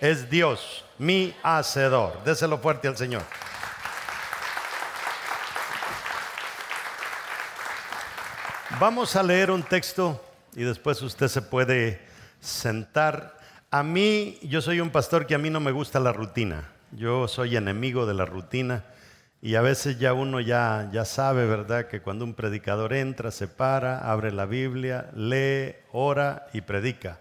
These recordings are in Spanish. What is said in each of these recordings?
es Dios, mi hacedor. Déselo fuerte al Señor. Vamos a leer un texto y después usted se puede sentar. A mí, yo soy un pastor que a mí no me gusta la rutina. Yo soy enemigo de la rutina y a veces ya uno ya, ya sabe, ¿verdad? Que cuando un predicador entra, se para, abre la Biblia, lee, ora y predica.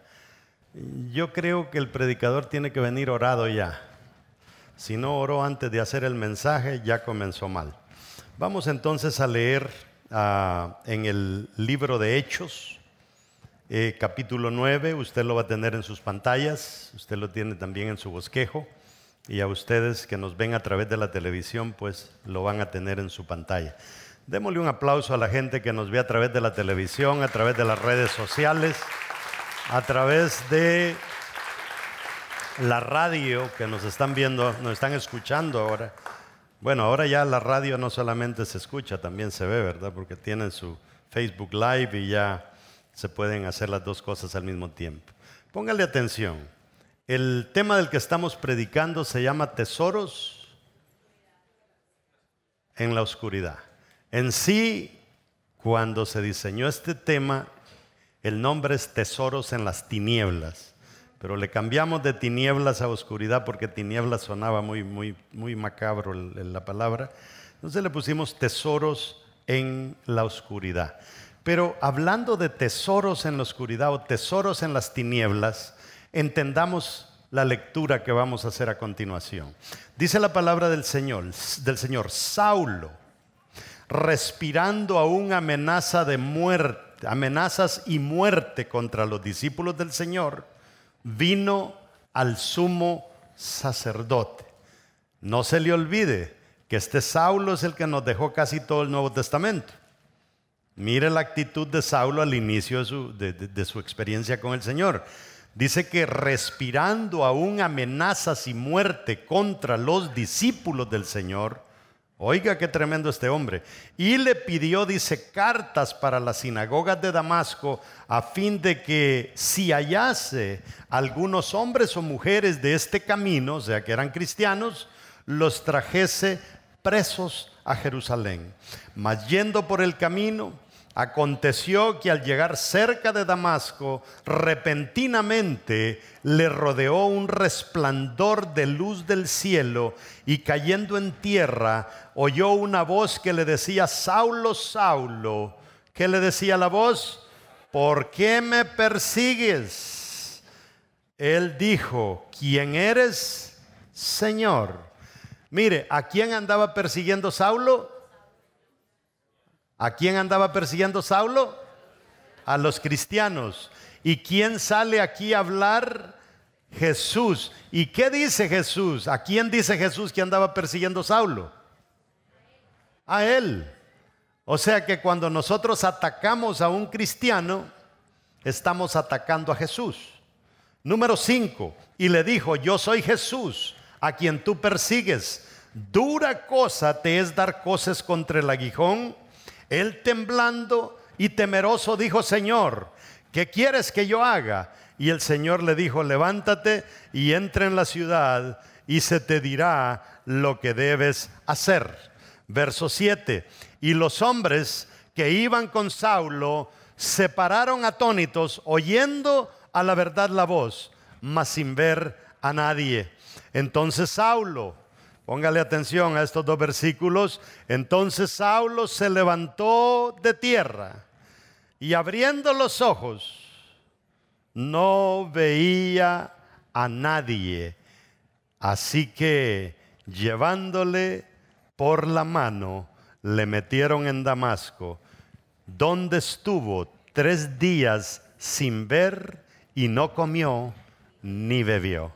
Yo creo que el predicador tiene que venir orado ya. Si no oró antes de hacer el mensaje, ya comenzó mal. Vamos entonces a leer Ah, en el libro de Hechos, eh, capítulo 9, usted lo va a tener en sus pantallas, usted lo tiene también en su bosquejo, y a ustedes que nos ven a través de la televisión, pues lo van a tener en su pantalla. Démosle un aplauso a la gente que nos ve a través de la televisión, a través de las redes sociales, a través de la radio que nos están viendo, nos están escuchando ahora. Bueno, ahora ya la radio no solamente se escucha, también se ve, ¿verdad? Porque tienen su Facebook Live y ya se pueden hacer las dos cosas al mismo tiempo. Póngale atención. El tema del que estamos predicando se llama tesoros en la oscuridad. En sí, cuando se diseñó este tema, el nombre es tesoros en las tinieblas. Pero le cambiamos de tinieblas a oscuridad porque tinieblas sonaba muy, muy, muy macabro la palabra. Entonces le pusimos tesoros en la oscuridad. Pero hablando de tesoros en la oscuridad o tesoros en las tinieblas, entendamos la lectura que vamos a hacer a continuación. Dice la palabra del Señor, del Señor, Saulo, respirando aún amenaza de muerte, amenazas y muerte contra los discípulos del Señor, vino al sumo sacerdote. No se le olvide que este Saulo es el que nos dejó casi todo el Nuevo Testamento. Mire la actitud de Saulo al inicio de su, de su experiencia con el Señor. Dice que respirando aún amenazas y muerte contra los discípulos del Señor, Oiga qué tremendo este hombre. Y le pidió, dice, cartas para las sinagogas de Damasco a fin de que si hallase algunos hombres o mujeres de este camino, o sea que eran cristianos, los trajese presos a Jerusalén. Mas yendo por el camino, Aconteció que al llegar cerca de Damasco, repentinamente le rodeó un resplandor de luz del cielo y cayendo en tierra, oyó una voz que le decía, Saulo, Saulo. ¿Qué le decía la voz? ¿Por qué me persigues? Él dijo, ¿quién eres, Señor? Mire, ¿a quién andaba persiguiendo Saulo? ¿A quién andaba persiguiendo Saulo? A los cristianos. ¿Y quién sale aquí a hablar? Jesús. ¿Y qué dice Jesús? ¿A quién dice Jesús que andaba persiguiendo Saulo? A él. O sea que cuando nosotros atacamos a un cristiano, estamos atacando a Jesús. Número 5. Y le dijo, yo soy Jesús, a quien tú persigues. Dura cosa te es dar cosas contra el aguijón él temblando y temeroso dijo, Señor, ¿qué quieres que yo haga? Y el Señor le dijo, levántate y entra en la ciudad y se te dirá lo que debes hacer. Verso 7. Y los hombres que iban con Saulo se pararon atónitos, oyendo a la verdad la voz, mas sin ver a nadie. Entonces Saulo, Póngale atención a estos dos versículos. Entonces Saulo se levantó de tierra y abriendo los ojos no veía a nadie. Así que llevándole por la mano, le metieron en Damasco, donde estuvo tres días sin ver y no comió ni bebió.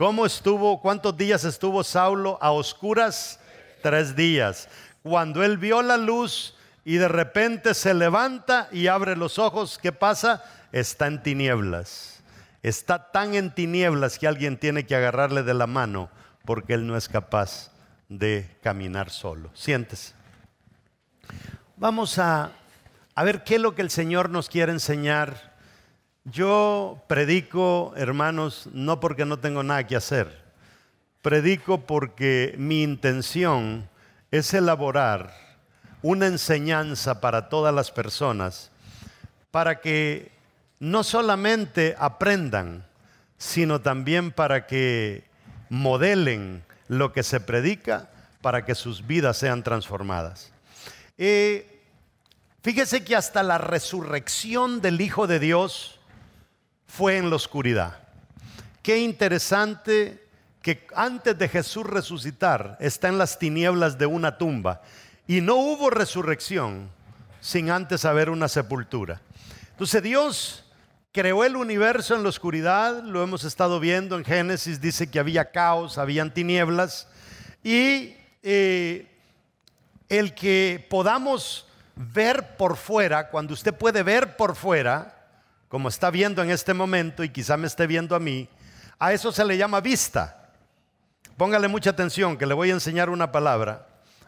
¿Cómo estuvo? ¿Cuántos días estuvo Saulo a oscuras? Tres días. Cuando él vio la luz y de repente se levanta y abre los ojos, ¿qué pasa? Está en tinieblas. Está tan en tinieblas que alguien tiene que agarrarle de la mano porque él no es capaz de caminar solo. Siéntese. Vamos a, a ver qué es lo que el Señor nos quiere enseñar. Yo predico, hermanos, no porque no tengo nada que hacer. Predico porque mi intención es elaborar una enseñanza para todas las personas, para que no solamente aprendan, sino también para que modelen lo que se predica para que sus vidas sean transformadas. Eh, fíjese que hasta la resurrección del Hijo de Dios fue en la oscuridad. Qué interesante que antes de Jesús resucitar está en las tinieblas de una tumba y no hubo resurrección sin antes haber una sepultura. Entonces Dios creó el universo en la oscuridad, lo hemos estado viendo en Génesis, dice que había caos, habían tinieblas, y eh, el que podamos ver por fuera, cuando usted puede ver por fuera, como está viendo en este momento y quizá me esté viendo a mí, a eso se le llama vista. Póngale mucha atención que le voy a enseñar una palabra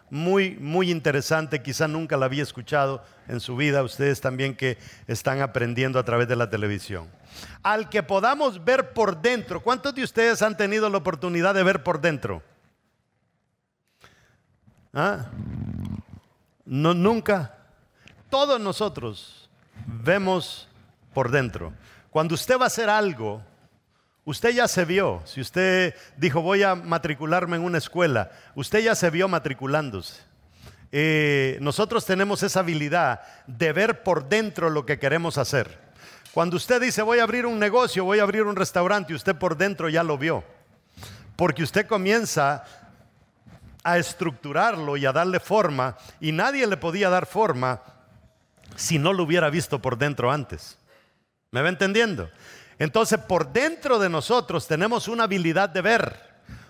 muy, muy interesante, quizá nunca la había escuchado en su vida, ustedes también que están aprendiendo a través de la televisión. Al que podamos ver por dentro, ¿cuántos de ustedes han tenido la oportunidad de ver por dentro? ¿Ah? No, nunca. Todos nosotros vemos por dentro. Cuando usted va a hacer algo, Usted ya se vio, si usted dijo voy a matricularme en una escuela, usted ya se vio matriculándose. Eh, nosotros tenemos esa habilidad de ver por dentro lo que queremos hacer. Cuando usted dice voy a abrir un negocio, voy a abrir un restaurante, usted por dentro ya lo vio. Porque usted comienza a estructurarlo y a darle forma y nadie le podía dar forma si no lo hubiera visto por dentro antes. ¿Me va entendiendo? Entonces, por dentro de nosotros tenemos una habilidad de ver.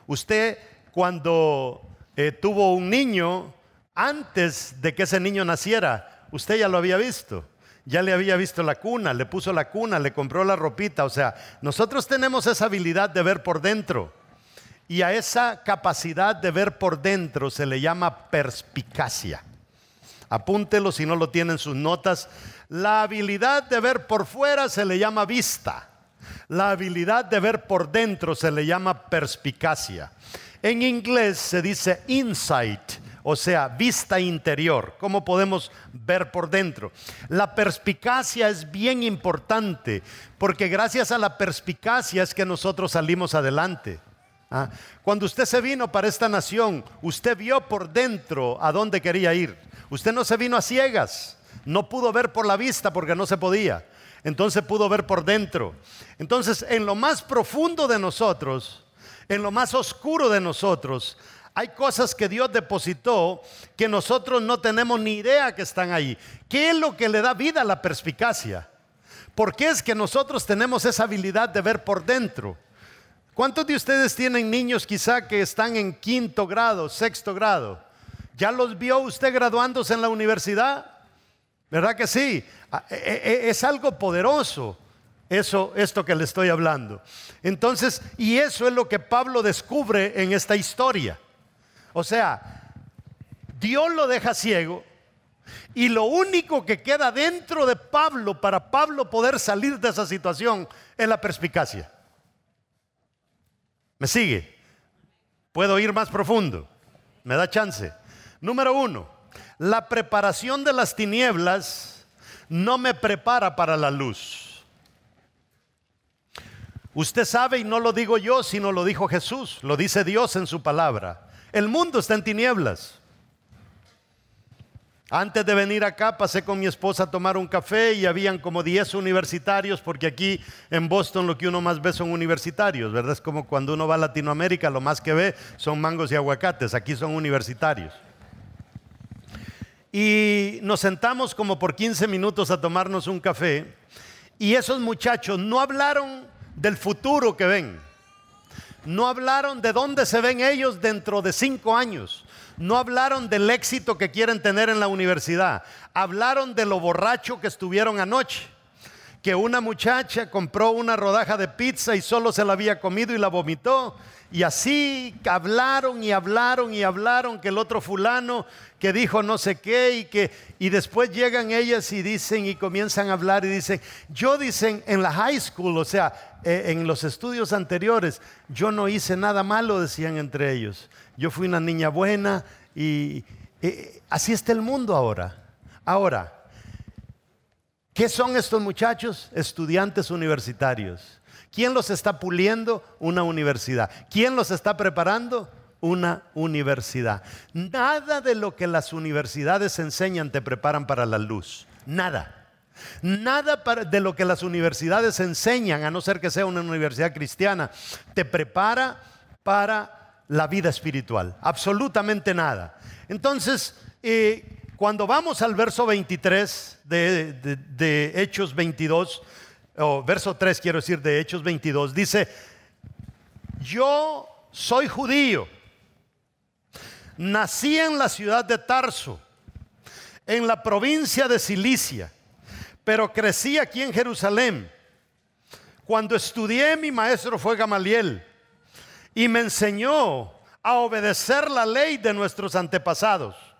Usted cuando eh, tuvo un niño, antes de que ese niño naciera, usted ya lo había visto. Ya le había visto la cuna, le puso la cuna, le compró la ropita. O sea, nosotros tenemos esa habilidad de ver por dentro. Y a esa capacidad de ver por dentro se le llama perspicacia. Apúntelo si no lo tienen sus notas. La habilidad de ver por fuera se le llama vista. La habilidad de ver por dentro se le llama perspicacia. En inglés se dice insight, o sea, vista interior. ¿Cómo podemos ver por dentro? La perspicacia es bien importante porque gracias a la perspicacia es que nosotros salimos adelante. ¿Ah? Cuando usted se vino para esta nación, usted vio por dentro a dónde quería ir. Usted no se vino a ciegas, no pudo ver por la vista porque no se podía entonces pudo ver por dentro. Entonces, en lo más profundo de nosotros, en lo más oscuro de nosotros, hay cosas que Dios depositó que nosotros no tenemos ni idea que están ahí. ¿Qué es lo que le da vida a la perspicacia? ¿Por qué es que nosotros tenemos esa habilidad de ver por dentro? ¿Cuántos de ustedes tienen niños quizá que están en quinto grado, sexto grado? ¿Ya los vio usted graduándose en la universidad? ¿Verdad que sí? Ah, e, e, e, es algo poderoso eso, esto que le estoy hablando. Entonces, y eso es lo que Pablo descubre en esta historia. O sea, Dios lo deja ciego y lo único que queda dentro de Pablo para Pablo poder salir de esa situación es la perspicacia. ¿Me sigue? Puedo ir más profundo. ¿Me da chance? Número uno, la preparación de las tinieblas no me prepara para la luz. Usted sabe, y no lo digo yo, sino lo dijo Jesús, lo dice Dios en su palabra. El mundo está en tinieblas. Antes de venir acá pasé con mi esposa a tomar un café y habían como 10 universitarios, porque aquí en Boston lo que uno más ve son universitarios, ¿verdad? Es como cuando uno va a Latinoamérica, lo más que ve son mangos y aguacates, aquí son universitarios. Y nos sentamos como por 15 minutos a tomarnos un café. Y esos muchachos no hablaron del futuro que ven. No hablaron de dónde se ven ellos dentro de cinco años. No hablaron del éxito que quieren tener en la universidad. Hablaron de lo borracho que estuvieron anoche. Que una muchacha compró una rodaja de pizza y solo se la había comido y la vomitó. Y así hablaron y hablaron y hablaron que el otro fulano que dijo no sé qué y que y después llegan ellas y dicen y comienzan a hablar y dicen, yo dicen en la high school, o sea, eh, en los estudios anteriores, yo no hice nada malo, decían entre ellos. Yo fui una niña buena y eh, así está el mundo ahora. Ahora, ¿qué son estos muchachos? Estudiantes universitarios. ¿Quién los está puliendo? Una universidad. ¿Quién los está preparando? una universidad. Nada de lo que las universidades enseñan te preparan para la luz. Nada. Nada de lo que las universidades enseñan, a no ser que sea una universidad cristiana, te prepara para la vida espiritual. Absolutamente nada. Entonces, eh, cuando vamos al verso 23 de, Hechos 22, o verso 3 quiero decir de Hechos 22, dice, yo soy judío Nací en la ciudad de Tarso, en la provincia de Cilicia, pero crecí aquí en Jerusalén. Cuando estudié, mi maestro fue Gamaliel y me enseñó a obedecer la ley de nuestros antepasados.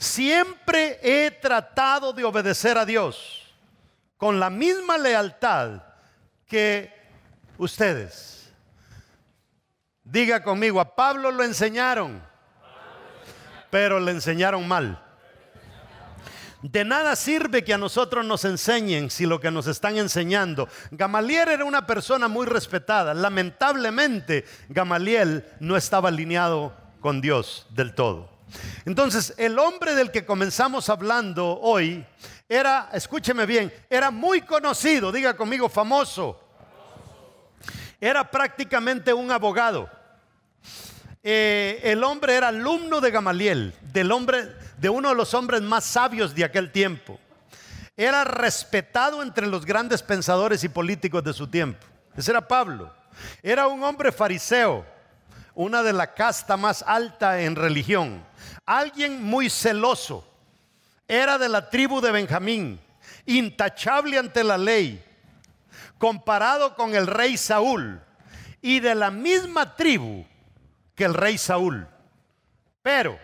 Siempre he tratado de obedecer a Dios con la misma lealtad que ustedes. Diga conmigo, a Pablo lo enseñaron pero le enseñaron mal. De nada sirve que a nosotros nos enseñen si lo que nos están enseñando. Gamaliel era una persona muy respetada. Lamentablemente, Gamaliel no estaba alineado con Dios del todo. Entonces, el hombre del que comenzamos hablando hoy era, escúcheme bien, era muy conocido, diga conmigo, famoso. Era prácticamente un abogado. Eh, el hombre era alumno de Gamaliel, del hombre, de uno de los hombres más sabios de aquel tiempo. Era respetado entre los grandes pensadores y políticos de su tiempo. Ese era Pablo. Era un hombre fariseo, una de la casta más alta en religión. Alguien muy celoso. Era de la tribu de Benjamín, intachable ante la ley, comparado con el rey Saúl y de la misma tribu que el rey Saúl, pero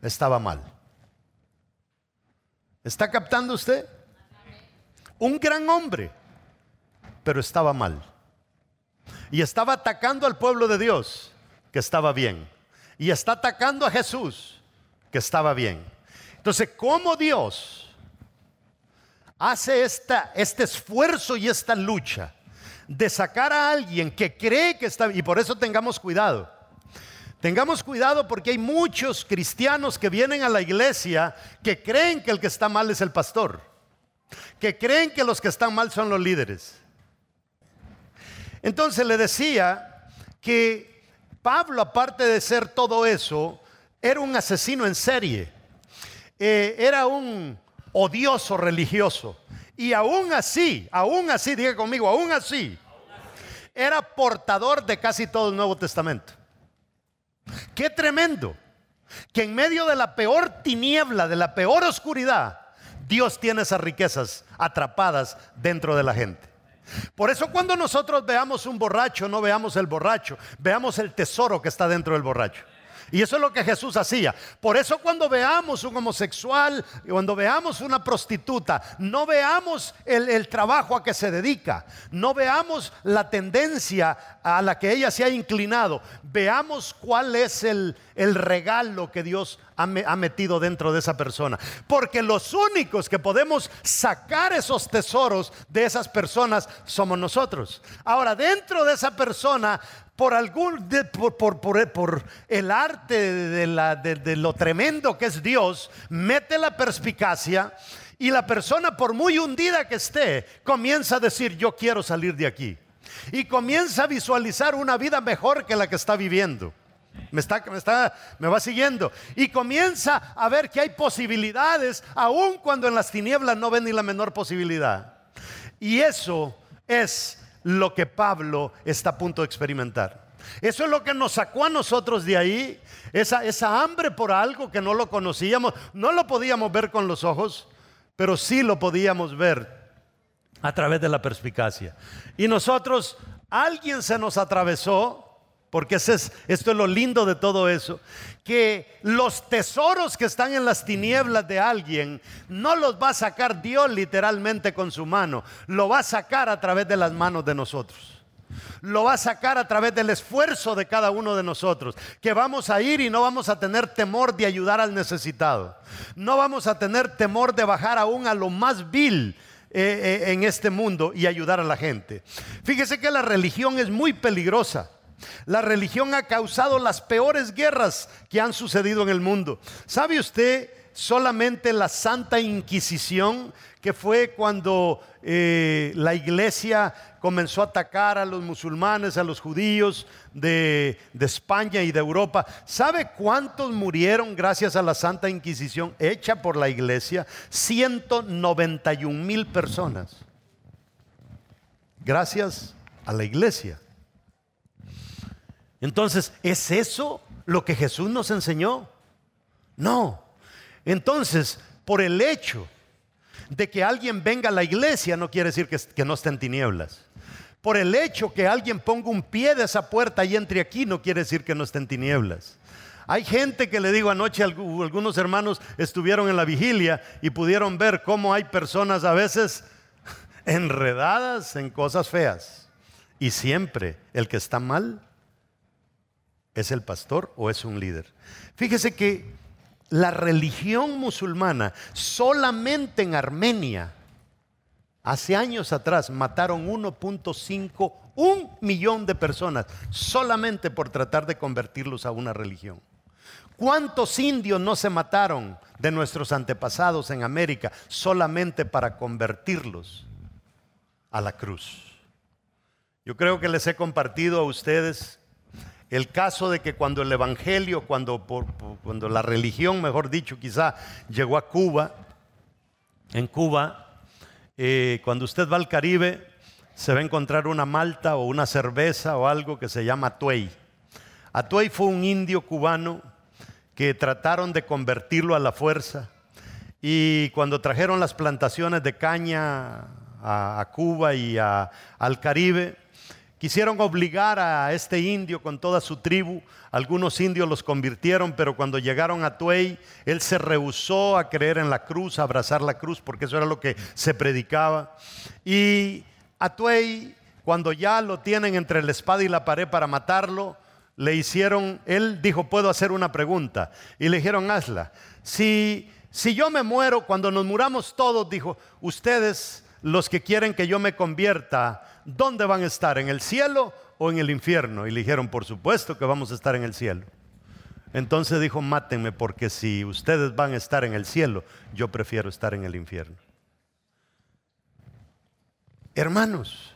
estaba mal. ¿Está captando usted? Un gran hombre, pero estaba mal. Y estaba atacando al pueblo de Dios, que estaba bien. Y está atacando a Jesús, que estaba bien. Entonces, ¿cómo Dios hace esta, este esfuerzo y esta lucha de sacar a alguien que cree que está y por eso tengamos cuidado. Tengamos cuidado porque hay muchos cristianos que vienen a la iglesia que creen que el que está mal es el pastor, que creen que los que están mal son los líderes. Entonces le decía que Pablo, aparte de ser todo eso, era un asesino en serie, eh, era un odioso religioso. Y aún así, aún así, diga conmigo, aún así, era portador de casi todo el Nuevo Testamento. Qué tremendo que en medio de la peor tiniebla, de la peor oscuridad, Dios tiene esas riquezas atrapadas dentro de la gente. Por eso cuando nosotros veamos un borracho, no veamos el borracho, veamos el tesoro que está dentro del borracho. Y eso es lo que Jesús hacía. Por eso cuando veamos un homosexual, cuando veamos una prostituta, no veamos el, trabajo a que se dedica, no veamos la tendencia a la que ella se ha inclinado, veamos cuál es el, regalo que Dios ha, ha metido dentro de esa persona. Porque los únicos que podemos sacar esos tesoros de esas personas somos nosotros. Ahora, dentro de esa persona por algún por, por, el arte de, la, de, lo tremendo que es Dios, mete la perspicacia y la persona, por muy hundida que esté, comienza a decir, yo quiero salir de aquí. Y comienza a visualizar una vida mejor que la que está viviendo. Me está, me está, me va siguiendo. Y comienza a ver que hay posibilidades, aun cuando en las tinieblas no ven ni la menor posibilidad. Y eso es lo que Pablo está a punto de experimentar. Eso es lo que nos sacó a nosotros de ahí. Esa, esa hambre por algo que no lo conocíamos. No lo podíamos ver con los ojos, pero sí lo podíamos ver a través de la perspicacia. Y nosotros, alguien se nos atravesó, porque ese es, esto es lo lindo de todo eso, que los tesoros que están en las tinieblas de alguien no los va a sacar Dios literalmente con su mano, lo va a sacar a través de las manos de nosotros lo va a sacar a través del esfuerzo de cada uno de nosotros, que vamos a ir y no vamos a tener temor de ayudar al necesitado, no vamos a tener temor de bajar aún a lo más vil eh, eh, en este mundo y ayudar a la gente. Fíjese que la religión es muy peligrosa. La religión ha causado las peores guerras que han sucedido en el mundo. ¿Sabe usted solamente la Santa Inquisición, que fue cuando eh, la iglesia comenzó a atacar a los musulmanes, a los judíos de, de, España y de Europa. ¿Sabe cuántos murieron gracias a la Santa Inquisición hecha por la iglesia? 191 mil personas. Gracias a la iglesia. Entonces, ¿es eso lo que Jesús nos enseñó? No. Entonces, por el hecho de que alguien venga a la iglesia no quiere decir que, no esté en tinieblas. Por el hecho que alguien ponga un pie de esa puerta y entre aquí no quiere decir que no esté en tinieblas. Hay gente que le digo anoche, algunos hermanos estuvieron en la vigilia y pudieron ver cómo hay personas a veces enredadas en cosas feas. Y siempre el que está mal es el pastor o es un líder. Fíjese que la religión musulmana, solamente en Armenia, hace años atrás mataron 1.5, un millón de personas, solamente por tratar de convertirlos a una religión. ¿Cuántos indios no se mataron de nuestros antepasados en América solamente para convertirlos a la cruz? Yo creo que les he compartido a ustedes el caso de que cuando el Evangelio, cuando, cuando la religión, mejor dicho, quizá llegó a Cuba, en Cuba, eh, cuando usted va al Caribe, se va a encontrar una malta o una cerveza o algo que se llama Atuey. Atuey fue un indio cubano que trataron de convertirlo a la fuerza. Y cuando trajeron las plantaciones de caña a, Cuba y al Caribe, Quisieron obligar a este indio con toda su tribu. Algunos indios los convirtieron, pero cuando llegaron a Tuey, él se rehusó a creer en la cruz, a abrazar la cruz, porque eso era lo que se predicaba. Y a Tuey, cuando ya lo tienen entre la espada y la pared para matarlo, le hicieron, él dijo, puedo hacer una pregunta. Y le dijeron, hazla. Si, si yo me muero, cuando nos muramos todos, dijo, ustedes, los que quieren que yo me convierta, ¿dónde van a estar? ¿En el cielo o en el infierno? Y le dijeron, por supuesto que vamos a estar en el cielo. Entonces dijo, mátenme porque si ustedes van a estar en el cielo, yo prefiero estar en el infierno. Hermanos,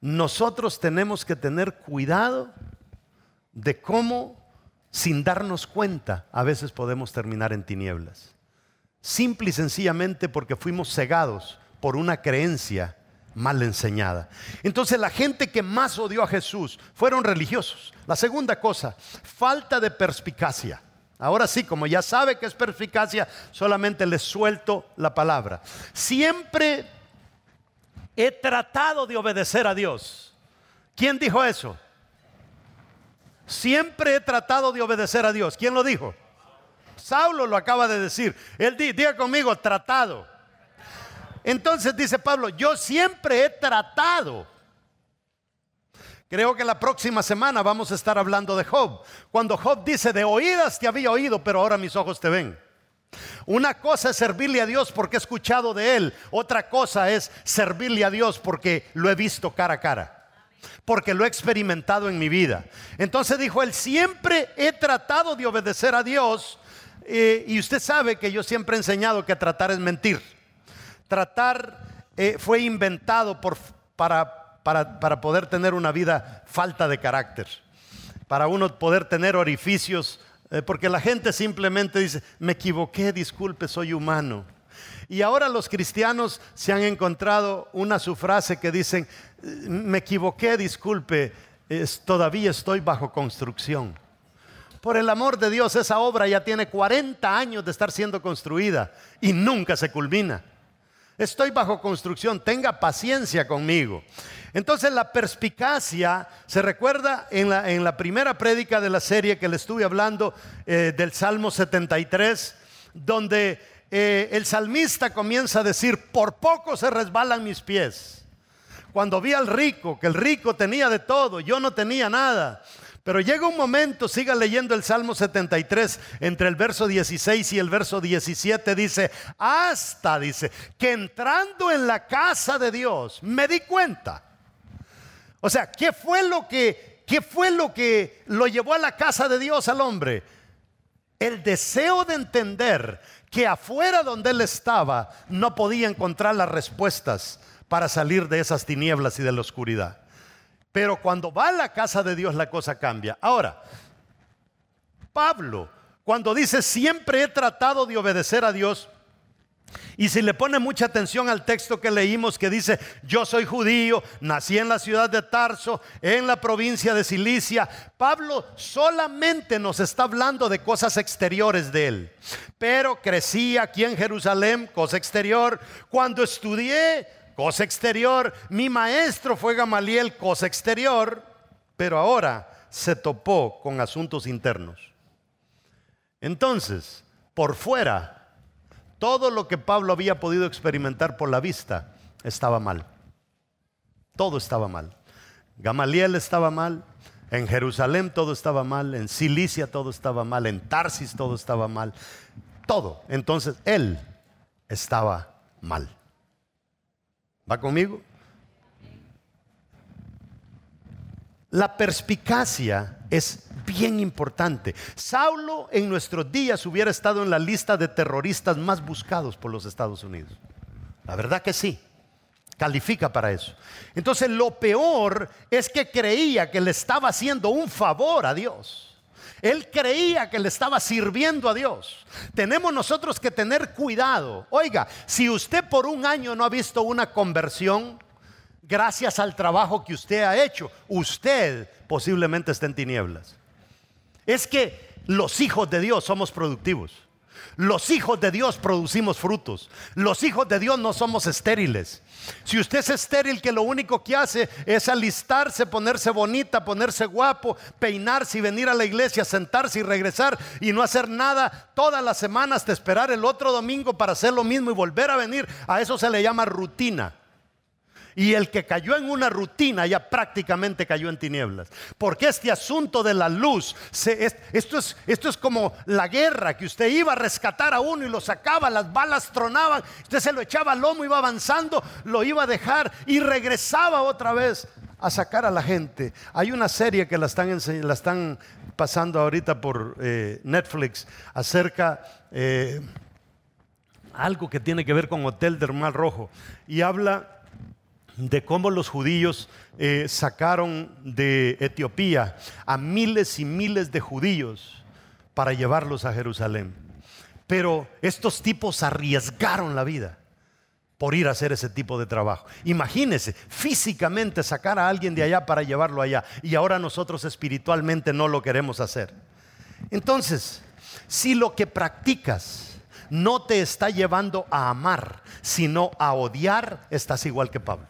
nosotros tenemos que tener cuidado de cómo, sin darnos cuenta, a veces podemos terminar en tinieblas. Simple y sencillamente porque fuimos cegados por una creencia mal enseñada. Entonces la gente que más odió a Jesús fueron religiosos. La segunda cosa, falta de perspicacia. Ahora sí, como ya sabe que es perspicacia, solamente le suelto la palabra. Siempre he tratado de obedecer a Dios. ¿Quién dijo eso? Siempre he tratado de obedecer a Dios. ¿Quién lo dijo? Saulo lo acaba de decir. Él diga conmigo, tratado. Entonces dice Pablo, yo siempre he tratado. Creo que la próxima semana vamos a estar hablando de Job. Cuando Job dice, de oídas te había oído, pero ahora mis ojos te ven. Una cosa es servirle a Dios porque he escuchado de Él. Otra cosa es servirle a Dios porque lo he visto cara a cara. Porque lo he experimentado en mi vida. Entonces dijo Él, siempre he tratado de obedecer a Dios. Eh, y usted sabe que yo siempre he enseñado que tratar es mentir. Tratar eh, fue inventado para, poder tener una vida falta de carácter, para uno poder tener orificios, eh, porque la gente simplemente dice, me equivoqué, disculpe, soy humano. Y ahora los cristianos se han encontrado una su frase que dicen, me equivoqué, disculpe, todavía estoy bajo construcción. Por el amor de Dios, esa obra ya tiene 40 años de estar siendo construida y nunca se culmina. Estoy bajo construcción, tenga paciencia conmigo. Entonces la perspicacia, se recuerda en la, en la primera prédica de la serie que le estuve hablando eh, del Salmo 73, donde eh, el salmista comienza a decir, por poco se resbalan mis pies. Cuando vi al rico, que el rico tenía de todo, yo no tenía nada. Pero llega un momento, siga leyendo el Salmo 73, entre el verso 16 y el verso 17, dice, hasta, dice, que entrando en la casa de Dios, me di cuenta. O sea, ¿qué fue lo que, qué fue lo que lo llevó a la casa de Dios al hombre? El deseo de entender que afuera donde él estaba no podía encontrar las respuestas para salir de esas tinieblas y de la oscuridad. Pero cuando va a la casa de Dios la cosa cambia. Ahora, Pablo, cuando dice siempre he tratado de obedecer a Dios, y si le pone mucha atención al texto que leímos que dice, yo soy judío, nací en la ciudad de Tarso, en la provincia de Cilicia, Pablo solamente nos está hablando de cosas exteriores de él. Pero crecí aquí en Jerusalén, cosa exterior. Cuando estudié, cosa exterior. Mi maestro fue Gamaliel, cosa exterior, pero ahora se topó con asuntos internos. Entonces, por fuera, todo lo que Pablo había podido experimentar por la vista estaba mal. Todo estaba mal. Gamaliel estaba mal, en Jerusalén todo estaba mal, en Cilicia todo estaba mal, en Tarsis todo estaba mal. Todo. Entonces, él estaba mal. ¿Va conmigo? La perspicacia es bien importante. Saulo en nuestros días hubiera estado en la lista de terroristas más buscados por los Estados Unidos. La verdad que sí. Califica para eso. Entonces lo peor es que creía que le estaba haciendo un favor a Dios. Él creía que le estaba sirviendo a Dios. Tenemos nosotros que tener cuidado. Oiga, si usted por un año no ha visto una conversión, gracias al trabajo que usted ha hecho, usted posiblemente está en tinieblas. Es que los hijos de Dios somos productivos. Los hijos de Dios producimos frutos. Los hijos de Dios no somos estériles. Si usted es estéril que lo único que hace es alistarse, ponerse bonita, ponerse guapo, peinarse y venir a la iglesia, sentarse y regresar y no hacer nada todas las semanas, de esperar el otro domingo para hacer lo mismo y volver a venir, a eso se le llama rutina. Y el que cayó en una rutina ya prácticamente cayó en tinieblas. Porque este asunto de la luz, esto, es, esto es como la guerra, que usted iba a rescatar a uno y lo sacaba, las balas tronaban, usted se lo echaba al lomo, iba avanzando, lo iba a dejar y regresaba otra vez a sacar a la gente. Hay una serie que la están, la están pasando ahorita por eh, Netflix acerca... Eh, algo que tiene que ver con Hotel del Mar Rojo y habla de cómo los judíos eh, sacaron de Etiopía a miles y miles de judíos para llevarlos a Jerusalén. Pero estos tipos arriesgaron la vida por ir a hacer ese tipo de trabajo. Imagínese físicamente sacar a alguien de allá para llevarlo allá y ahora nosotros espiritualmente no lo queremos hacer. Entonces, si lo que practicas no te está llevando a amar, sino a odiar, estás igual que Pablo.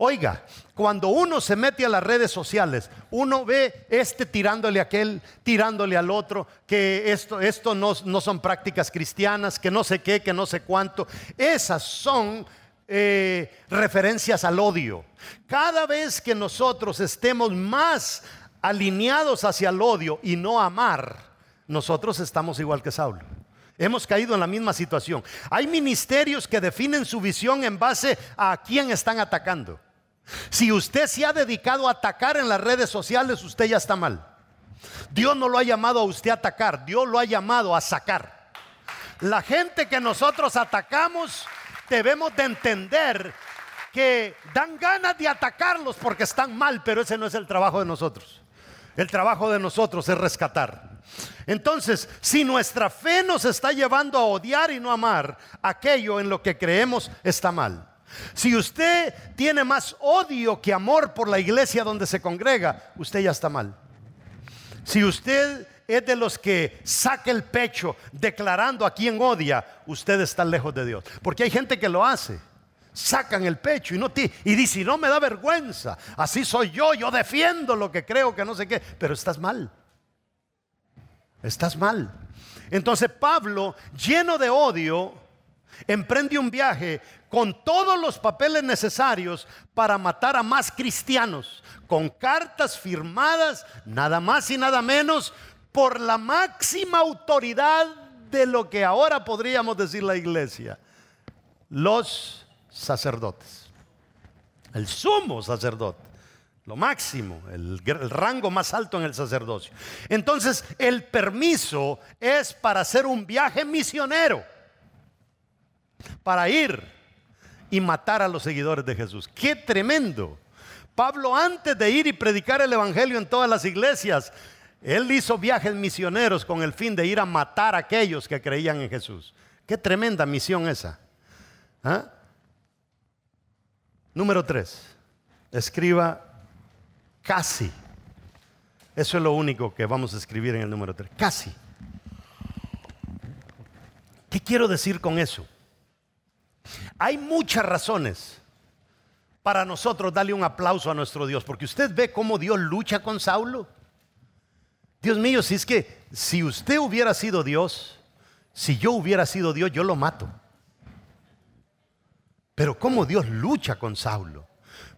Oiga, cuando uno se mete a las redes sociales, uno ve este tirándole a aquel, tirándole al otro, que esto, esto no, son prácticas cristianas, que no sé qué, que no sé cuánto. Esas son eh, referencias al odio. Cada vez que nosotros estemos más alineados hacia el odio y no amar, nosotros estamos igual que Saulo. Hemos caído en la misma situación. Hay ministerios que definen su visión en base a quién están atacando. Si usted se ha dedicado a atacar en las redes sociales, usted ya está mal. Dios no lo ha llamado a usted a atacar, Dios lo ha llamado a sacar. La gente que nosotros atacamos, debemos de entender que dan ganas de atacarlos porque están mal, pero ese no es el trabajo de nosotros. El trabajo de nosotros es rescatar. Entonces, si nuestra fe nos está llevando a odiar y no amar, aquello en lo que creemos está mal. Si usted tiene más odio que amor por la iglesia donde se congrega, usted ya está mal. Si usted es de los que saca el pecho declarando a quien odia, usted está lejos de Dios. Porque hay gente que lo hace. Sacan el pecho y, no y dice, no me da vergüenza. Así soy yo, yo defiendo lo que creo que no sé qué. Pero estás mal. Estás mal. Entonces Pablo, lleno de odio, emprende un viaje con todos los papeles necesarios para matar a más cristianos, con cartas firmadas, nada más y nada menos, por la máxima autoridad de lo que ahora podríamos decir la iglesia, los sacerdotes, el sumo sacerdote, lo máximo, el, rango más alto en el sacerdocio. Entonces, el permiso es para hacer un viaje misionero, para ir y matar a los seguidores de Jesús. ¡Qué tremendo! Pablo antes de ir y predicar el Evangelio en todas las iglesias, él hizo viajes misioneros con el fin de ir a matar a aquellos que creían en Jesús. Qué tremenda misión esa. ¿Ah? Número tres, escriba casi. Eso es lo único que vamos a escribir en el número tres. Casi. ¿Qué quiero decir con eso? Hay muchas razones para nosotros darle un aplauso a nuestro Dios, porque usted ve cómo Dios lucha con Saulo. Dios mío, si es que si usted hubiera sido Dios, si yo hubiera sido Dios, yo lo mato. Pero cómo Dios lucha con Saulo,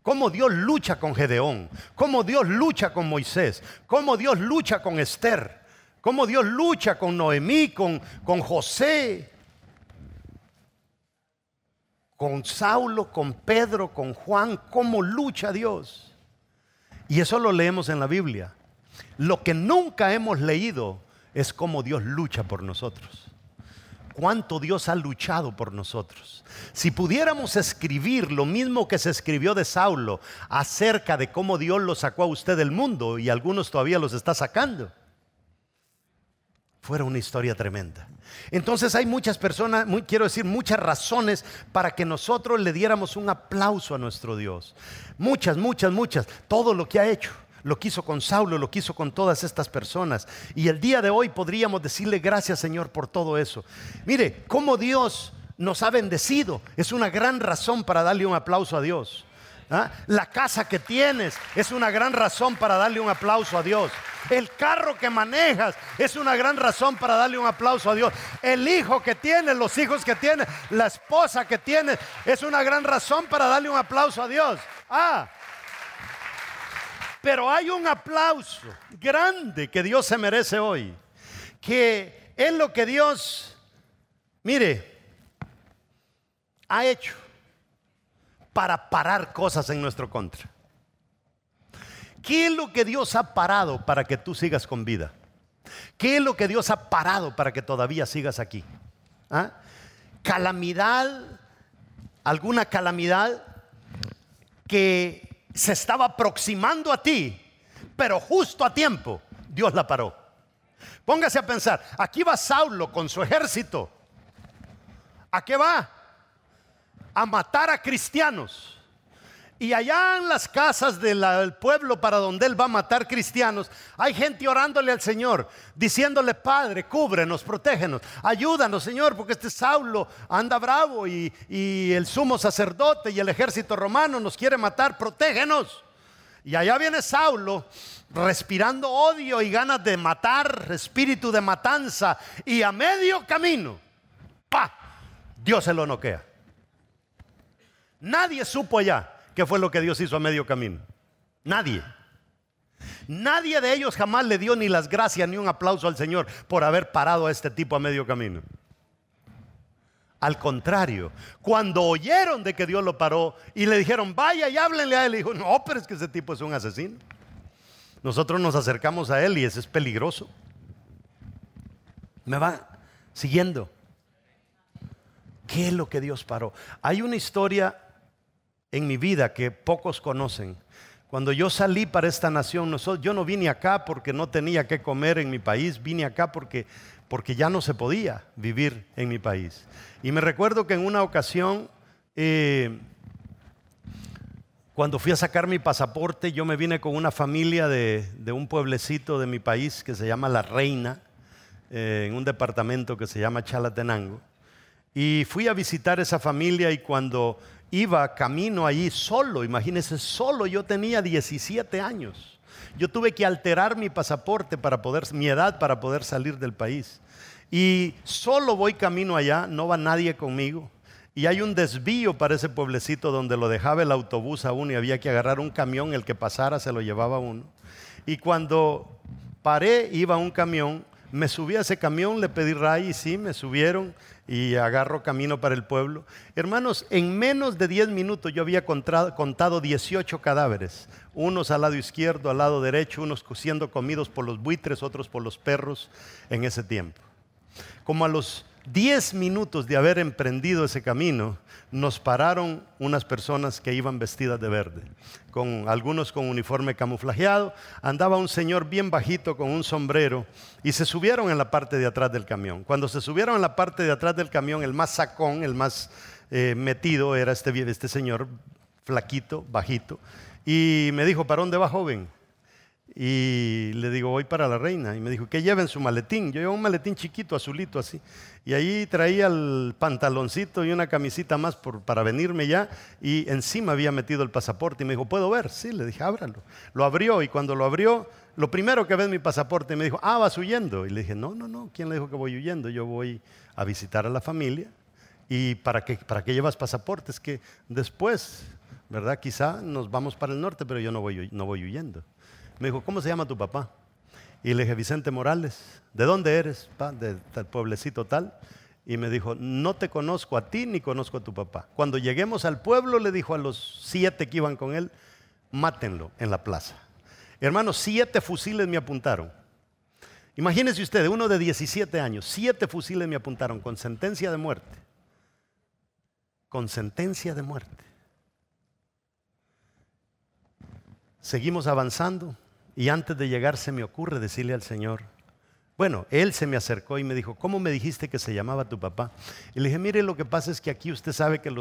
cómo Dios lucha con Gedeón, cómo Dios lucha con Moisés, cómo Dios lucha con Esther, cómo Dios lucha con Noemí, con, con José, con Saulo, con Pedro, con Juan, cómo lucha Dios. Y eso lo leemos en la Biblia. Lo que nunca hemos leído es cómo Dios lucha por nosotros. Cuánto Dios ha luchado por nosotros. Si pudiéramos escribir lo mismo que se escribió de Saulo acerca de cómo Dios lo sacó a usted del mundo y algunos todavía los está sacando, fuera una historia tremenda. Entonces hay muchas personas, quiero decir, muchas razones para que nosotros le diéramos un aplauso a nuestro Dios. Muchas, muchas, muchas. Todo lo que ha hecho. Lo quiso con Saulo, lo quiso con todas estas personas. Y el día de hoy podríamos decirle gracias Señor por todo eso. Mire, cómo Dios nos ha bendecido. Es una gran razón para darle un aplauso a Dios. ¿Ah? La casa que tienes es una gran razón para darle un aplauso a Dios. El carro que manejas es una gran razón para darle un aplauso a Dios. El hijo que tienes, los hijos que tienes, la esposa que tienes, es una gran razón para darle un aplauso a Dios. Ah, pero hay un aplauso grande que Dios se merece hoy, que es lo que Dios, mire, ha hecho para parar cosas en nuestro contra. ¿Qué es lo que Dios ha parado para que tú sigas con vida? ¿Qué es lo que Dios ha parado para que todavía sigas aquí? ¿Ah? Calamidad, alguna calamidad que se estaba aproximando a ti, pero justo a tiempo, Dios la paró. Póngase a pensar, aquí va Saulo con su ejército. ¿A qué va? A matar a cristianos. Y allá en las casas del pueblo para donde él va a matar cristianos, hay gente orándole al Señor, diciéndole, Padre, cúbrenos, protégenos, ayúdanos, Señor, porque este Saulo anda bravo y, y el sumo sacerdote y el ejército romano nos quiere matar, protégenos. Y allá viene Saulo respirando odio y ganas de matar, espíritu de matanza, y a medio camino, ¡pa! Dios se lo noquea. Nadie supo allá ¿Qué fue lo que Dios hizo a medio camino? Nadie. Nadie de ellos jamás le dio ni las gracias ni un aplauso al Señor por haber parado a este tipo a medio camino. Al contrario, cuando oyeron de que Dios lo paró y le dijeron, vaya y háblenle a él, dijo, no, pero es que ese tipo es un asesino. Nosotros nos acercamos a él y ese es peligroso. Me va siguiendo. ¿Qué es lo que Dios paró? Hay una historia en mi vida que pocos conocen. Cuando yo salí para esta nación, yo no vine acá porque no tenía que comer en mi país, vine acá porque, porque ya no se podía vivir en mi país. Y me recuerdo que en una ocasión eh, Cuando fui a sacar mi pasaporte, yo me vine con una familia de, un pueblecito de mi país que se llama La Reina, eh, en un departamento que se llama Chalatenango. Y fui a visitar esa familia y cuando iba camino allí solo, imagínense, solo yo tenía 17 años. Yo tuve que alterar mi pasaporte para poder, mi edad para poder salir del país. Y solo voy camino allá, no va nadie conmigo. Y hay un desvío para ese pueblecito donde lo dejaba el autobús a uno y había que agarrar un camión, el que pasara se lo llevaba uno. Y cuando paré, iba un camión, me subí a ese camión, le pedí ray y sí, me subieron y agarro camino para el pueblo. Hermanos, en menos de 10 minutos yo había contado 18 cadáveres, unos al lado izquierdo, al lado derecho, unos siendo comidos por los buitres, otros por los perros en ese tiempo. Como a los 10 minutos de haber emprendido ese camino, nos pararon unas personas que iban vestidas de verde, con algunos con uniforme camuflajeado, andaba un señor bien bajito con un sombrero y se subieron en la parte de atrás del camión. Cuando se subieron en la parte de atrás del camión, el más sacón, el más eh, metido era este, este señor flaquito, bajito, y me dijo, ¿para dónde va joven? Y le digo, voy para la reina. Y me dijo, ¿qué lleva en su maletín? Yo llevo un maletín chiquito, azulito así. Y ahí traía el pantaloncito y una camisita más para venirme ya. Y encima había metido el pasaporte. Y me dijo, ¿puedo ver? Sí, le dije, ábralo. Lo abrió y cuando lo abrió, lo primero que ve es mi pasaporte. Y me dijo, ah, vas huyendo. Y le dije, no, no, no. ¿Quién le dijo que voy huyendo? Yo voy a visitar a la familia. ¿Y para qué, para qué llevas pasaporte? Es que después, ¿verdad? Quizá nos vamos para el norte, pero yo no voy, no voy huyendo. Me dijo, ¿cómo se llama tu papá? Y le dije, Vicente Morales, ¿de dónde eres? Pa? De tal pueblecito tal. Y me dijo, no te conozco a ti ni conozco a tu papá. Cuando lleguemos al pueblo, le dijo a los siete que iban con él, mátenlo en la plaza. Hermanos, siete fusiles me apuntaron. Imagínense ustedes, uno de 17 años, siete fusiles me apuntaron con sentencia de muerte. Con sentencia de muerte. Seguimos avanzando. Y antes de llegar se me ocurre decirle al Señor, bueno, él se me acercó y me dijo, ¿cómo me dijiste que se llamaba tu papá? Y le dije, mire, lo que pasa es que aquí usted sabe que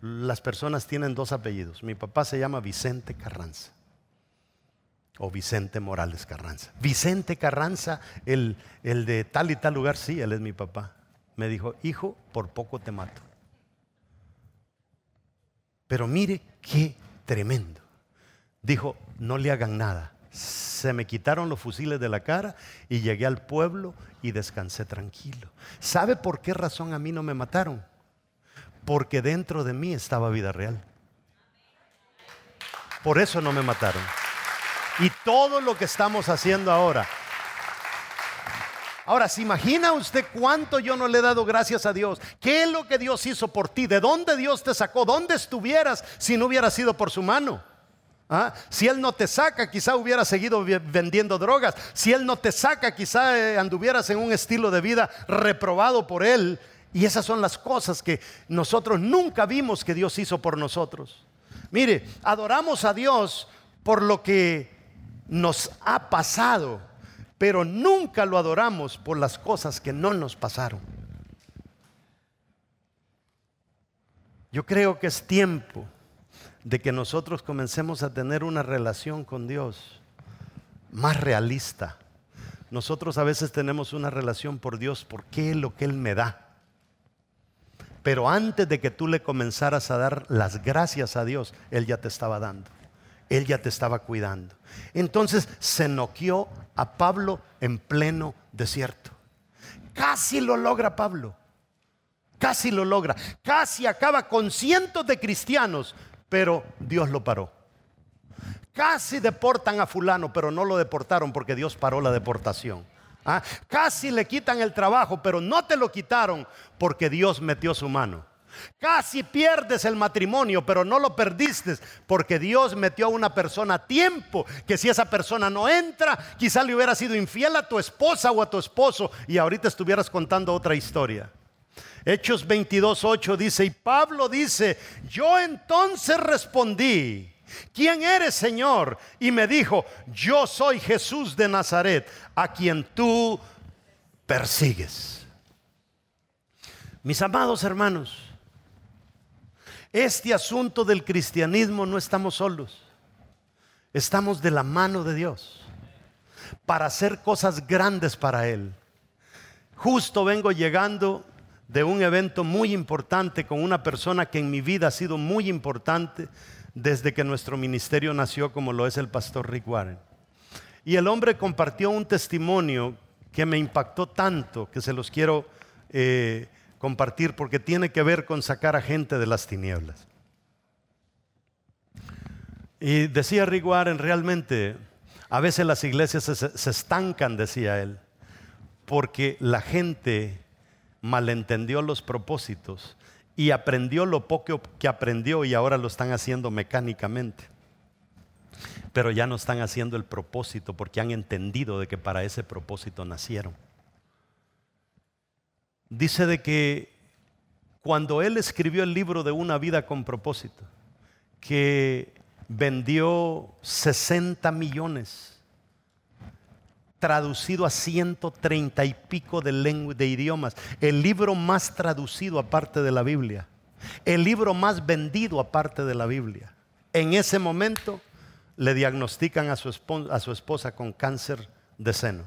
las personas tienen dos apellidos. Mi papá se llama Vicente Carranza o Vicente Morales Carranza. Vicente Carranza, el, el de tal y tal lugar, sí, él es mi papá. Me dijo, hijo, por poco te mato. Pero mire qué tremendo. Dijo, no le hagan nada se me quitaron los fusiles de la cara y llegué al pueblo y descansé tranquilo. ¿Sabe por qué razón a mí no me mataron? Porque dentro de mí estaba vida real. Por eso no me mataron. Y todo lo que estamos haciendo ahora. Ahora, ¿se imagina usted cuánto yo no le he dado gracias a Dios? ¿Qué es lo que Dios hizo por ti? ¿De dónde Dios te sacó? ¿Dónde estuvieras si no hubiera sido por su mano? ¿Ah? Si Él no te saca, quizá hubiera seguido vendiendo drogas. Si Él no te saca, quizá eh, anduvieras en un estilo de vida reprobado por Él. Y esas son las cosas que nosotros nunca vimos que Dios hizo por nosotros. Mire, adoramos a Dios por lo que nos ha pasado, pero nunca lo adoramos por las cosas que no nos pasaron. Yo creo que es tiempo de que nosotros comencemos a tener una relación con Dios más realista. Nosotros a veces tenemos una relación por Dios porque es lo que Él me da. Pero antes de que tú le comenzaras a dar las gracias a Dios, Él ya te estaba dando. Él ya te estaba cuidando. Entonces se noqueó a Pablo en pleno desierto. Casi lo logra Pablo. Casi lo logra. Casi acaba con cientos de cristianos pero Dios lo paró. Casi deportan a fulano, pero no lo deportaron porque Dios paró la deportación. ¿Ah? Casi le quitan el trabajo, pero no te lo quitaron porque Dios metió su mano. Casi pierdes el matrimonio, pero no lo perdiste porque Dios metió a una persona a tiempo, que si esa persona no entra, quizá le hubiera sido infiel a tu esposa o a tu esposo y ahorita estuvieras contando otra historia. Hechos 22.8 dice, y Pablo dice, yo entonces respondí, ¿quién eres Señor? Y me dijo, yo soy Jesús de Nazaret, a quien tú persigues. Mis amados hermanos, Este asunto del cristianismo no estamos solos. Estamos de la mano de Dios para hacer cosas grandes para Él. Justo vengo llegando de un evento muy importante con una persona que en mi vida ha sido muy importante desde que nuestro ministerio nació, como lo es el pastor Rick Warren. Y el hombre compartió un testimonio que me impactó tanto que se los quiero eh, compartir porque tiene que ver con sacar a gente de las tinieblas. Y decía Rick Warren, realmente, a veces las iglesias se, se estancan, decía él, porque la gente malentendió los propósitos y aprendió lo poco que aprendió y ahora lo están haciendo mecánicamente. Pero ya no están haciendo el propósito porque han entendido de que para ese propósito nacieron. Dice de que cuando él escribió el libro de una vida con propósito, que vendió 60 millones, traducido a 130 y pico de, de idiomas, el libro más traducido aparte de la Biblia, el libro más vendido aparte de la Biblia. En ese momento le diagnostican a su, a su esposa con cáncer de seno.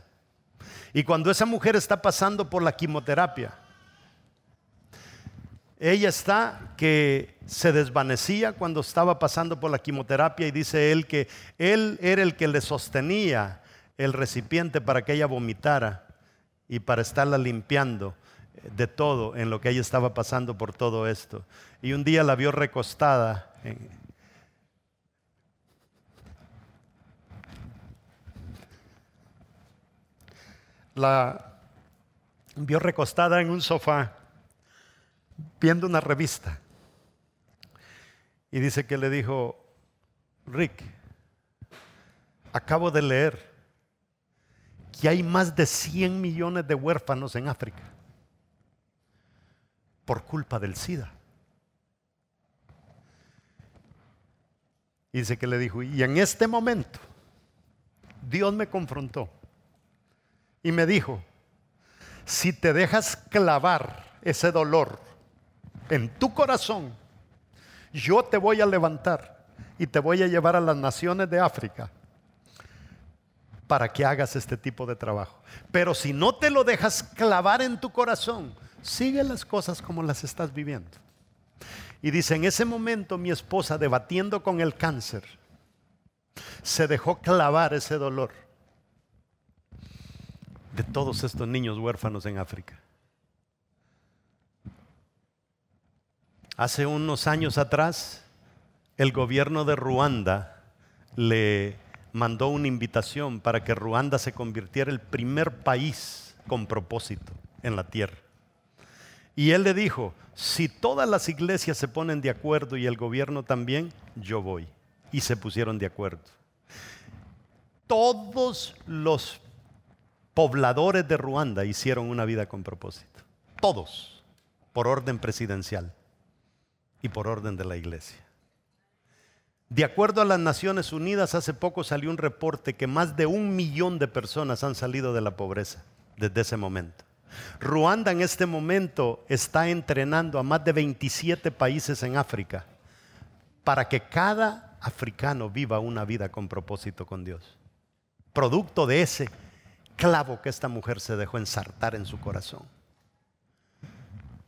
Y cuando esa mujer está pasando por la quimioterapia, ella está que se desvanecía cuando estaba pasando por la quimioterapia y dice él que él era el que le sostenía el recipiente para que ella vomitara y para estarla limpiando de todo en lo que ella estaba pasando por todo esto. Y un día la vio recostada. la vio recostada en un sofá viendo una revista. Y dice que le dijo, Rick, acabo de leer que hay más de 100 millones de huérfanos en África por culpa del SIDA. Y dice que le dijo, y en este momento Dios me confrontó y me dijo, si te dejas clavar ese dolor en tu corazón, yo te voy a levantar y te voy a llevar a las naciones de África para que hagas este tipo de trabajo. Pero si no te lo dejas clavar en tu corazón, sigue las cosas como las estás viviendo. Y dice, en ese momento mi esposa, debatiendo con el cáncer, se dejó clavar ese dolor de todos estos niños huérfanos en África. Hace unos años atrás, el gobierno de Ruanda le mandó una invitación para que Ruanda se convirtiera el primer país con propósito en la tierra. Y él le dijo, si todas las iglesias se ponen de acuerdo y el gobierno también, yo voy. Y se pusieron de acuerdo. Todos los pobladores de Ruanda hicieron una vida con propósito. Todos, por orden presidencial y por orden de la iglesia. De acuerdo a las Naciones Unidas, hace poco salió un reporte que más de un millón de personas han salido de la pobreza desde ese momento. Ruanda en este momento está entrenando a más de 27 países en África para que cada africano viva una vida con propósito con Dios. Producto de ese clavo que esta mujer se dejó ensartar en su corazón.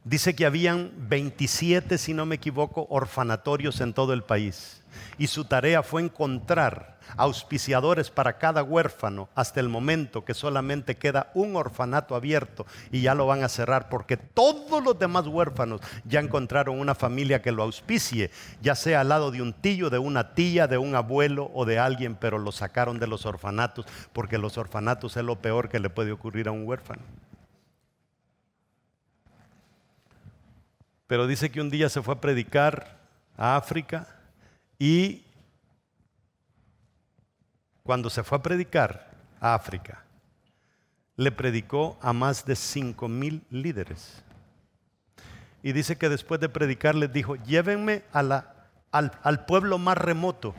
Dice que habían 27, si no me equivoco, orfanatorios en todo el país. Y su tarea fue encontrar auspiciadores para cada huérfano hasta el momento que solamente queda un orfanato abierto y ya lo van a cerrar porque todos los demás huérfanos ya encontraron una familia que lo auspicie, ya sea al lado de un tío, de una tía, de un abuelo o de alguien, pero lo sacaron de los orfanatos porque los orfanatos es lo peor que le puede ocurrir a un huérfano. Pero dice que un día se fue a predicar a África y cuando se fue a predicar a África, le predicó a más de cinco mil líderes. Y dice que después de predicar les dijo, llévenme al, al pueblo más remoto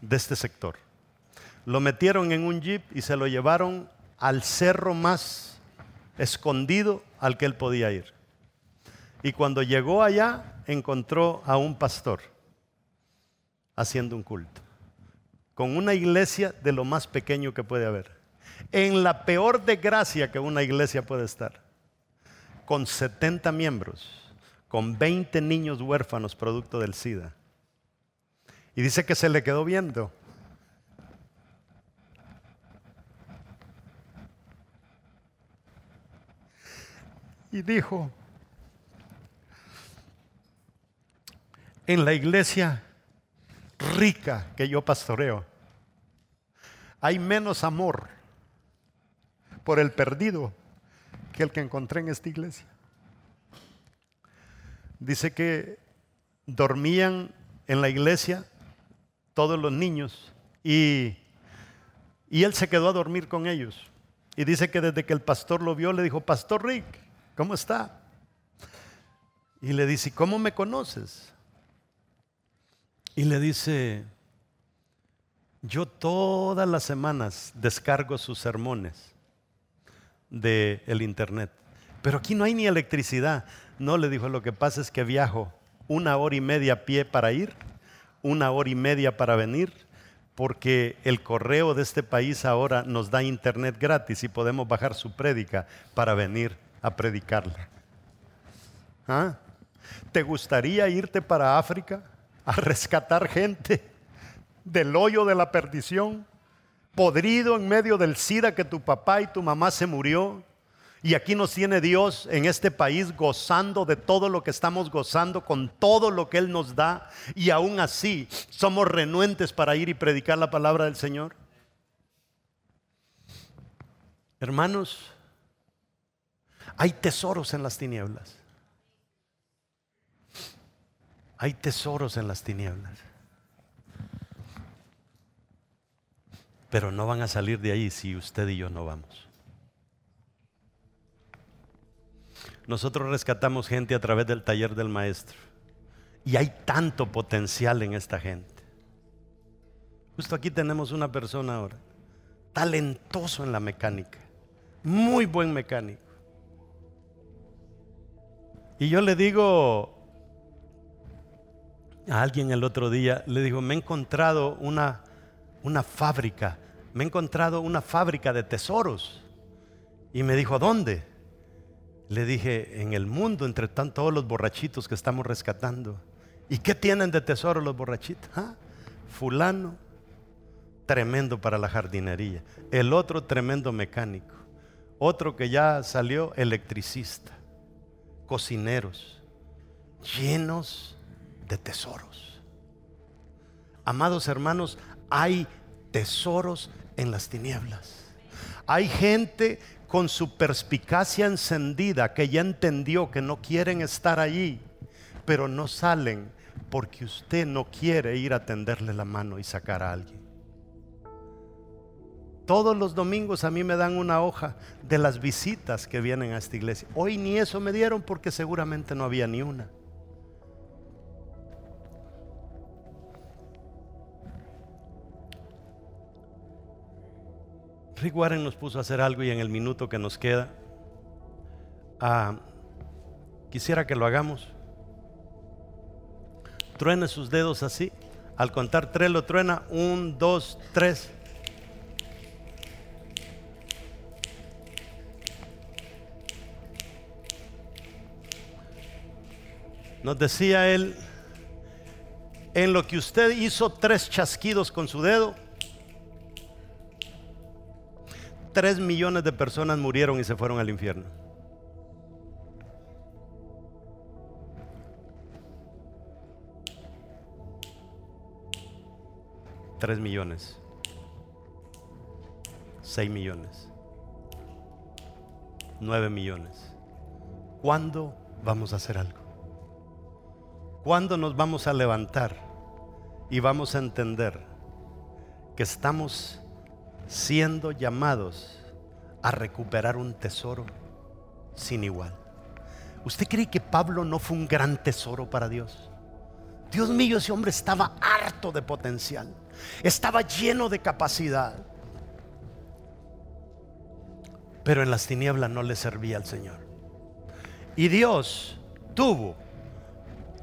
de este sector. Lo metieron en un jeep y se lo llevaron al cerro más escondido al que él podía ir. Y cuando llegó allá, encontró a un pastor haciendo un culto, con una iglesia de lo más pequeño que puede haber, en la peor desgracia que una iglesia puede estar, con 70 miembros, con 20 niños huérfanos producto del SIDA. Y dice que se le quedó viendo. Y dijo, en la iglesia rica que yo pastoreo, hay menos amor por el perdido que el que encontré en esta iglesia. Dice que dormían en la iglesia todos los niños y, él se quedó a dormir con ellos. Y dice que desde que el pastor lo vio le dijo, Pastor Rick, ¿cómo está? Y le dice, ¿cómo me conoces? Y le dice, yo todas las semanas descargo sus sermones del el internet, pero aquí no hay ni electricidad. No, le dijo, lo que pasa es que viajo una hora y media a pie para ir, una hora y media para venir, porque el correo de este país ahora nos da internet gratis y podemos bajar su prédica para venir a predicarla. ¿Ah? ¿Te gustaría irte para África? A rescatar gente del hoyo de la perdición, podrido en medio del SIDA que tu papá y tu mamá se murió. Y aquí nos tiene Dios en este país gozando de todo lo que estamos gozando, con todo lo que Él nos da. Y aún así somos renuentes para ir y predicar la palabra del Señor. Hermanos, hay tesoros en las tinieblas. Hay tesoros en las tinieblas. Pero no van a salir de ahí si usted y yo no vamos. Nosotros rescatamos gente a través del taller del maestro. Y hay tanto potencial en esta gente. Justo aquí tenemos una persona ahora, talentoso en la mecánica, muy buen mecánico. Y yo le digo, a alguien el otro día, le dijo, me he encontrado una, una fábrica, me he encontrado una fábrica de tesoros. Y me dijo, ¿dónde? Le dije, en el mundo, entre todos los borrachitos que estamos rescatando. ¿Y qué tienen de tesoro los borrachitos? Ah, fulano, tremendo para la jardinería. El otro, tremendo mecánico. Otro que ya salió, electricista. Cocineros, llenos de tesoros. Amados hermanos, hay tesoros en las tinieblas. Hay gente con su perspicacia encendida que ya entendió que no quieren estar allí, pero no salen porque usted no quiere ir a tenderle la mano y sacar a alguien. Todos los domingos a mí me dan una hoja de las visitas que vienen a esta iglesia. Hoy ni eso me dieron porque seguramente no había ni una. Rick Warren nos puso a hacer algo y en el minuto que nos queda, ah, quisiera que lo hagamos. Truene sus dedos así. Al contar tres lo truena. Un, dos, tres. Nos decía él, en lo que usted hizo tres chasquidos con su dedo, Tres millones de personas murieron y se fueron al infierno. Tres millones. Seis millones. Nueve millones. ¿Cuándo vamos a hacer algo? ¿Cuándo nos vamos a levantar y vamos a entender que estamos siendo llamados a recuperar un tesoro sin igual. ¿Usted cree que Pablo no fue un gran tesoro para Dios? Dios mío, ese hombre estaba harto de potencial, estaba lleno de capacidad, pero en las tinieblas no le servía al Señor. Y Dios tuvo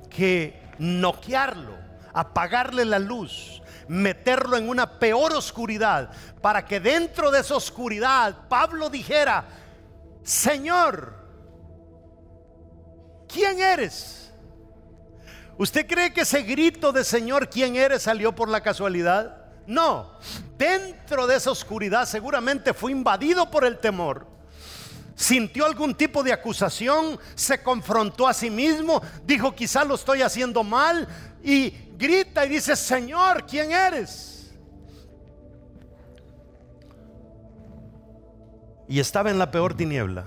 que noquearlo, apagarle la luz, meterlo en una peor oscuridad, para que dentro de esa oscuridad Pablo dijera, Señor, ¿quién eres? ¿Usted cree que ese grito de Señor, ¿quién eres? salió por la casualidad? No, dentro de esa oscuridad seguramente fue invadido por el temor. Sintió algún tipo de acusación, se confrontó a sí mismo, dijo quizá lo estoy haciendo mal y grita y dice, Señor, ¿quién eres? Y estaba en la peor tiniebla.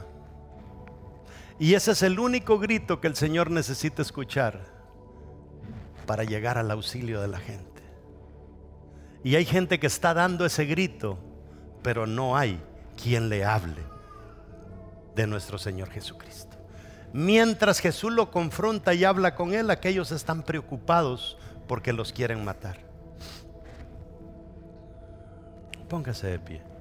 Y ese es el único grito que el Señor necesita escuchar para llegar al auxilio de la gente. Y hay gente que está dando ese grito, pero no hay quien le hable de nuestro Señor Jesucristo. Mientras Jesús lo confronta y habla con él, aquellos están preocupados porque los quieren matar. Póngase de pie.